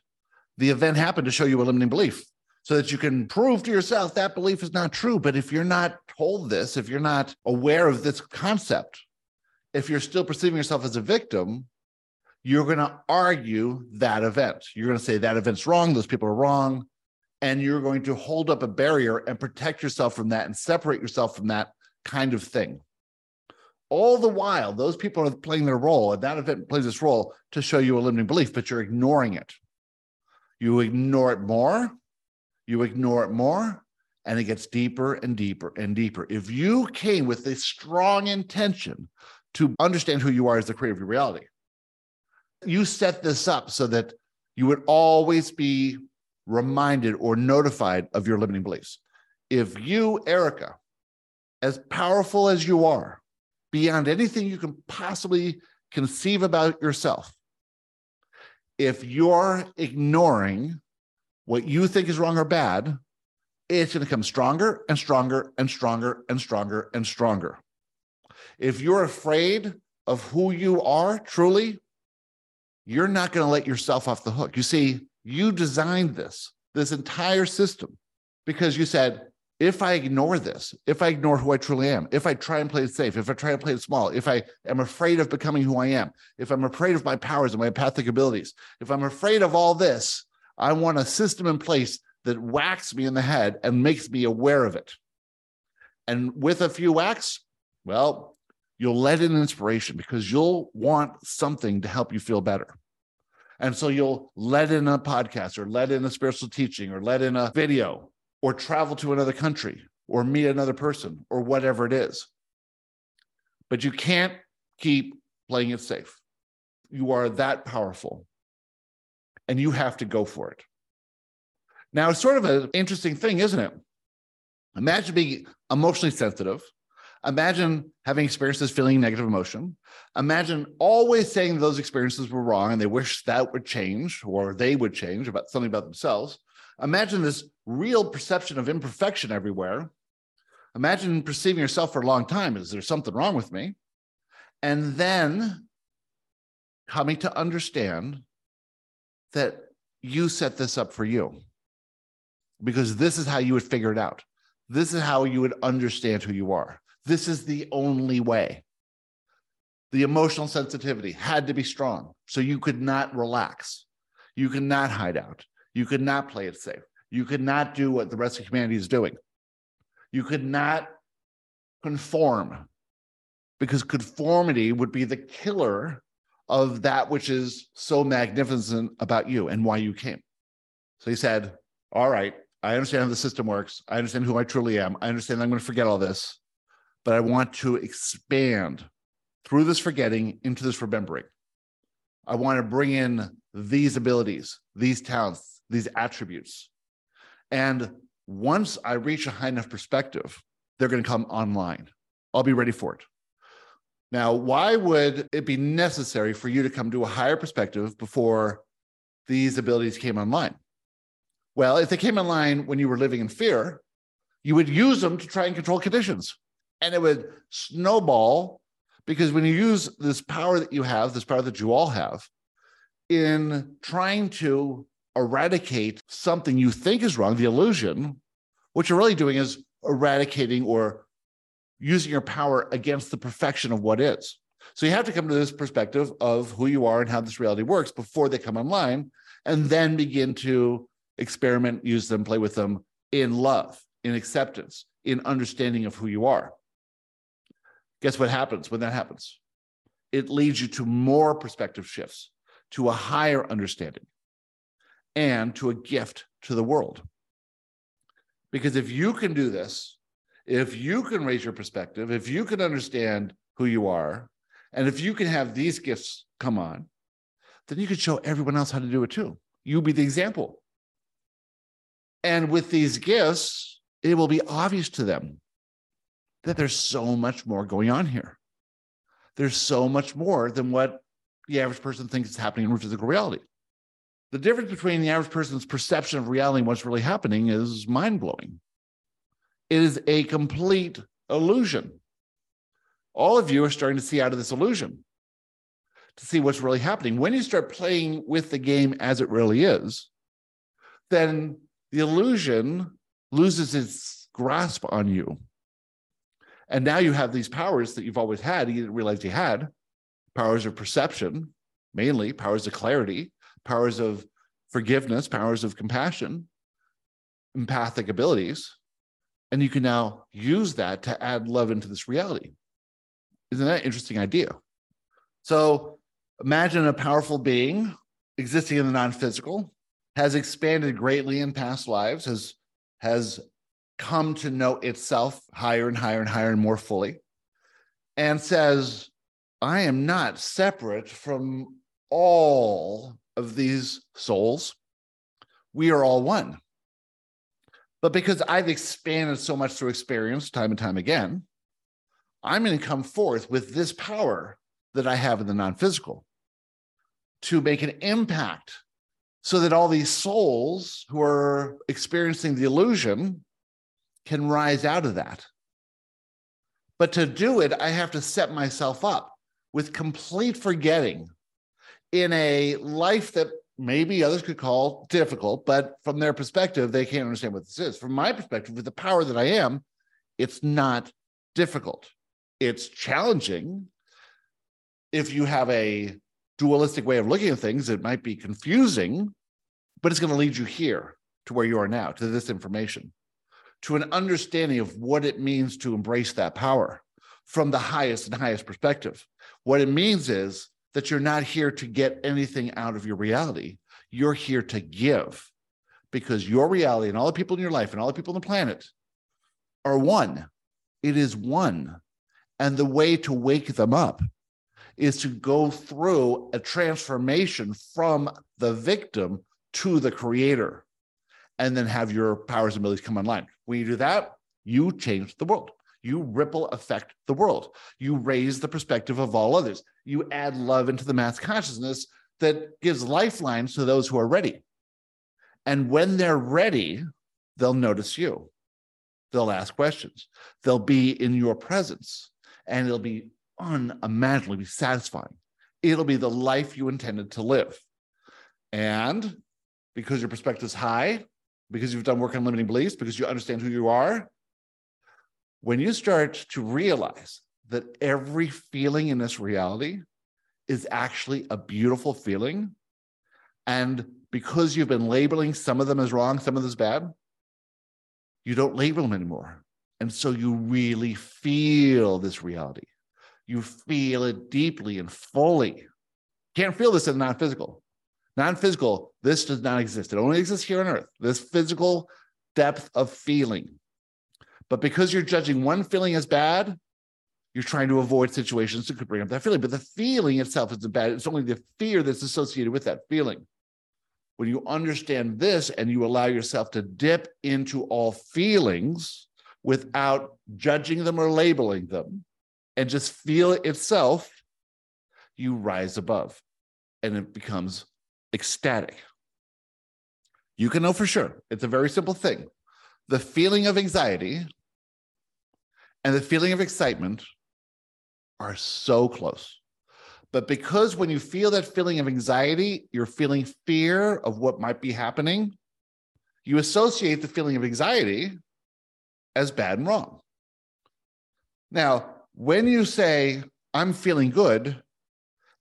[SPEAKER 1] The event happened to show you a limiting belief so that you can prove to yourself that belief is not true. But if you're not told this, if you're not aware of this concept, if you're still perceiving yourself as a victim, you're going to argue that event. You're going to say that event's wrong, those people are wrong. And you're going to hold up a barrier and protect yourself from that and separate yourself from that kind of thing. All the while, those people are playing their role, and that event plays its role to show you a limiting belief, but you're ignoring it. You ignore it more, you ignore it more, and it gets deeper and deeper and deeper. If you came with a strong intention to understand who you are as the creator of your reality, you set this up so that you would always be reminded or notified of your limiting beliefs. If you, Erica, as powerful as you are, beyond anything you can possibly conceive about yourself, if you're ignoring what you think is wrong or bad, it's going to come stronger and stronger and stronger and stronger and stronger. If you're afraid of who you are truly, you're not going to let yourself off the hook. You see, you designed this, this entire system, because you said, if I ignore this, if I ignore who I truly am, if I try and play it safe, if I try and play it small, if I am afraid of becoming who I am, if I'm afraid of my powers and my empathic abilities, if I'm afraid of all this, I want a system in place that whacks me in the head and makes me aware of it. And with a few whacks, well, you'll let in inspiration because you'll want something to help you feel better. And so you'll let in a podcast or let in a spiritual teaching or let in a video or travel to another country or meet another person or whatever it is. But you can't keep playing it safe. You are that powerful and you have to go for it. Now, it's sort of an interesting thing, isn't it? Imagine being emotionally sensitive. Imagine having experiences feeling negative emotion. Imagine always saying those experiences were wrong and they wish that would change or they would change about something about themselves. Imagine this real perception of imperfection everywhere. Imagine perceiving yourself for a long time. Is there something wrong with me? And then coming to understand that you set this up for you because this is how you would figure it out. This is how you would understand who you are. This is the only way. The emotional sensitivity had to be strong. So you could not relax. You could not hide out. You could not play it safe. You could not do what the rest of humanity is doing. You could not conform because conformity would be the killer of that which is so magnificent about you and why you came. So he said, All right, I understand how the system works. I understand who I truly am. I understand I'm going to forget all this, but I want to expand through this forgetting into this remembering. I want to bring in these abilities, these talents, these attributes. And once I reach a high enough perspective, they're going to come online. I'll be ready for it. Now, why would it be necessary for you to come to a higher perspective before these abilities came online? Well, if they came online when you were living in fear, you would use them to try and control conditions. And it would snowball because when you use this power that you have, this power that you all have, in trying to eradicate something you think is wrong, the illusion, what you're really doing is eradicating or using your power against the perfection of what is. So you have to come to this perspective of who you are and how this reality works before they come online, and then begin to experiment, use them, play with them in love, in acceptance, in understanding of who you are. Guess what happens when that happens? It leads you to more perspective shifts, to a higher understanding, and to a gift to the world. Because if you can do this, if you can raise your perspective, if you can understand who you are, and if you can have these gifts come on, then you can show everyone else how to do it too. You be the example. And with these gifts, it will be obvious to them that there's so much more going on here. There's so much more than what the average person thinks is happening in physical reality. The difference between the average person's perception of reality and what's really happening is mind blowing. It is a complete illusion. All of you are starting to see out of this illusion to see what's really happening. When you start playing with the game as it really is, then the illusion loses its grasp on you. And now you have these powers that you've always had, you didn't realize you had powers of perception, mainly powers of clarity, powers of forgiveness, powers of compassion, empathic abilities. And you can now use that to add love into this reality. Isn't that an interesting idea? So imagine a powerful being existing in the non physical, has expanded greatly in past lives, has, has come to know itself higher and higher and higher and more fully, and says, I am not separate from all of these souls. We are all one. But because I've expanded so much through experience time and time again, I'm going to come forth with this power that I have in the non physical to make an impact so that all these souls who are experiencing the illusion can rise out of that. But to do it, I have to set myself up with complete forgetting in a life that maybe others could call difficult, but from their perspective, they can't understand what this is. From my perspective, with the power that I am, it's not difficult. It's challenging. If you have a dualistic way of looking at things, it might be confusing, but it's going to lead you here to where you are now, to this information, to an understanding of what it means to embrace that power from the highest and highest perspective. What it means is that you're not here to get anything out of your reality. You're here to give because your reality and all the people in your life and all the people on the planet are one. It is one. And the way to wake them up is to go through a transformation from the victim to the creator and then have your powers and abilities come online. When you do that, you change the world. You ripple affect the world. You raise the perspective of all others. You add love into the mass consciousness that gives lifelines to those who are ready. And when they're ready, they'll notice you. They'll ask questions. They'll be in your presence, and it'll be unimaginably satisfying. It'll be the life you intended to live. And because your perspective is high, because you've done work on limiting beliefs, because you understand who you are, when you start to realize that every feeling in this reality is actually a beautiful feeling, and because you've been labeling some of them as wrong, some of them as bad, you don't label them anymore. And so you really feel this reality. You feel it deeply and fully. Can't feel this in non physical. Non physical, this does not exist. It only exists here on earth. This physical depth of feeling. But because you're judging one feeling as bad, you're trying to avoid situations that could bring up that feeling. But the feeling itself isn't bad. It's only the fear that's associated with that feeling. When you understand this and you allow yourself to dip into all feelings without judging them or labeling them and just feel it itself, you rise above and it becomes ecstatic. You can know for sure. It's a very simple thing. The feeling of anxiety and the feeling of excitement are so close. But because when you feel that feeling of anxiety, you're feeling fear of what might be happening, you associate the feeling of anxiety as bad and wrong. Now, when you say, I'm feeling good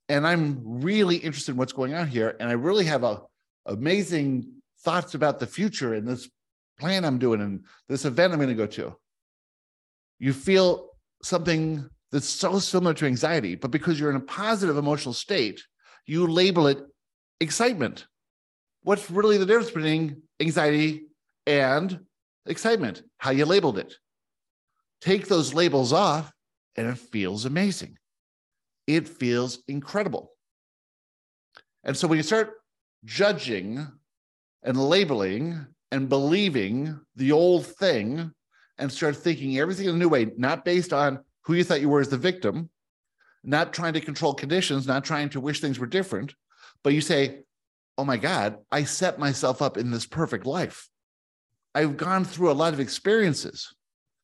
[SPEAKER 1] and I'm really interested in what's going on here, and I really have a, amazing thoughts about the future and this plan I'm doing and this event I'm going to go to, you feel something that's so similar to anxiety, but because you're in a positive emotional state, you label it excitement. What's really the difference between anxiety and excitement? How you labeled it. Take those labels off, and it feels amazing. It feels incredible. And so when you start judging and labeling and believing the old thing and start thinking everything in a new way, not based on who you thought you were as the victim, not trying to control conditions, not trying to wish things were different, but you say, oh my God, I set myself up in this perfect life. I've gone through a lot of experiences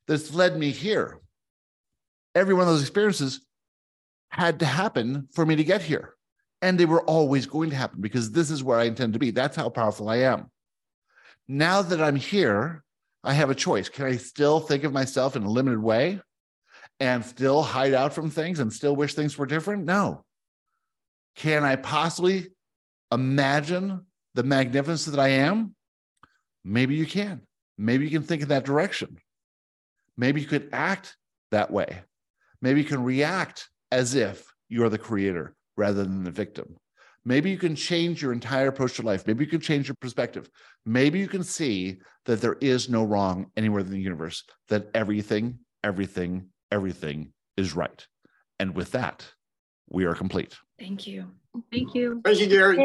[SPEAKER 1] that's led me here. Every one of those experiences had to happen for me to get here. And they were always going to happen because this is where I intend to be. That's how powerful I am. Now that I'm here, I have a choice. Can I still think of myself in a limited way? and still hide out from things and still wish things were different? No. Can I possibly imagine the magnificence that I am? Maybe you can. Maybe you can think in that direction. Maybe you could act that way. Maybe you can react as if you're the creator rather than the victim. Maybe you can change your entire approach to life. Maybe you can change your perspective. Maybe you can see that there is no wrong anywhere in the universe, that everything, everything, everything is right. And with that, we are complete.
[SPEAKER 4] Thank you. Thank you.
[SPEAKER 2] Thank you, Gary.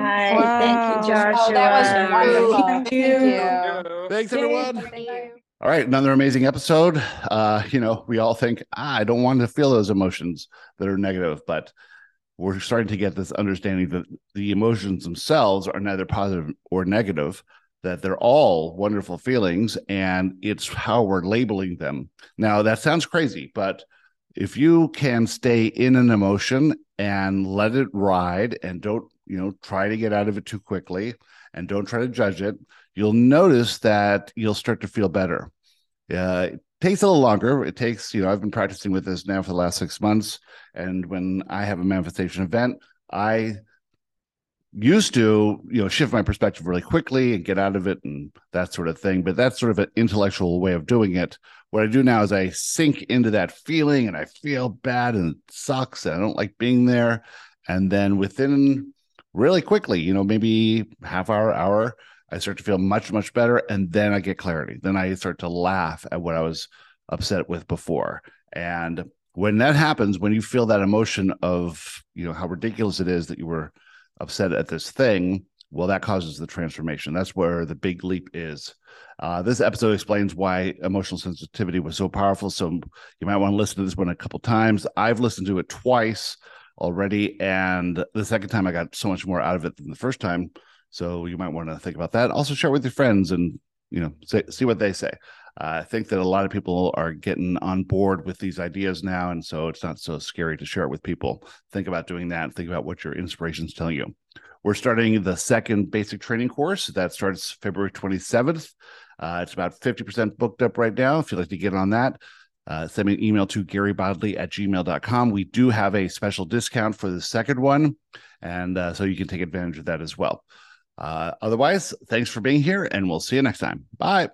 [SPEAKER 5] Hi. Wow. Thank you, Joshua. Oh, that was wonderful. Thank
[SPEAKER 1] you. Thanks, everyone. Thank you. All right, another amazing episode. Uh, you know, we all think, ah, I don't want to feel those emotions that are negative, but we're starting to get this understanding that the emotions themselves are neither positive or negative that they're all wonderful feelings and it's how we're labeling them. Now, that sounds crazy, but if you can stay in an emotion and let it ride and don't, you know, try to get out of it too quickly and don't try to judge it, you'll notice that you'll start to feel better. Uh, takes a little longer. It takes, you know, I've been practicing with this now for the last six months. And when I have a manifestation event, I used to you know shift my perspective really quickly and get out of it and that sort of thing but that's sort of an intellectual way of doing it what i do now is i sink into that feeling and i feel bad and it sucks and i don't like being there and then within really quickly you know maybe half hour hour i start to feel much much better and then i get clarity then i start to laugh at what i was upset with before and when that happens when you feel that emotion of you know how ridiculous it is that you were upset at this thing, well, that causes the transformation. That's where the big leap is. Uh, this episode explains why emotional sensitivity was so powerful. So you might want to listen to this one a couple times. I've listened to it twice already, and the second time I got so much more out of it than the first time. So you might want to think about that. Also, share with your friends and you know say, see what they say. Uh, I think that a lot of people are getting on board with these ideas now, and so it's not so scary to share it with people. Think about doing that. Think about what your inspiration is telling you. We're starting the second basic training course that starts February 27th. Uh, it's about 50% booked up right now. If you'd like to get on that, uh, send me an email to garybodley at gmail.com. We do have a special discount for the second one, and uh, so you can take advantage of that as well. Uh, otherwise, thanks for being here, and we'll see you next time. Bye.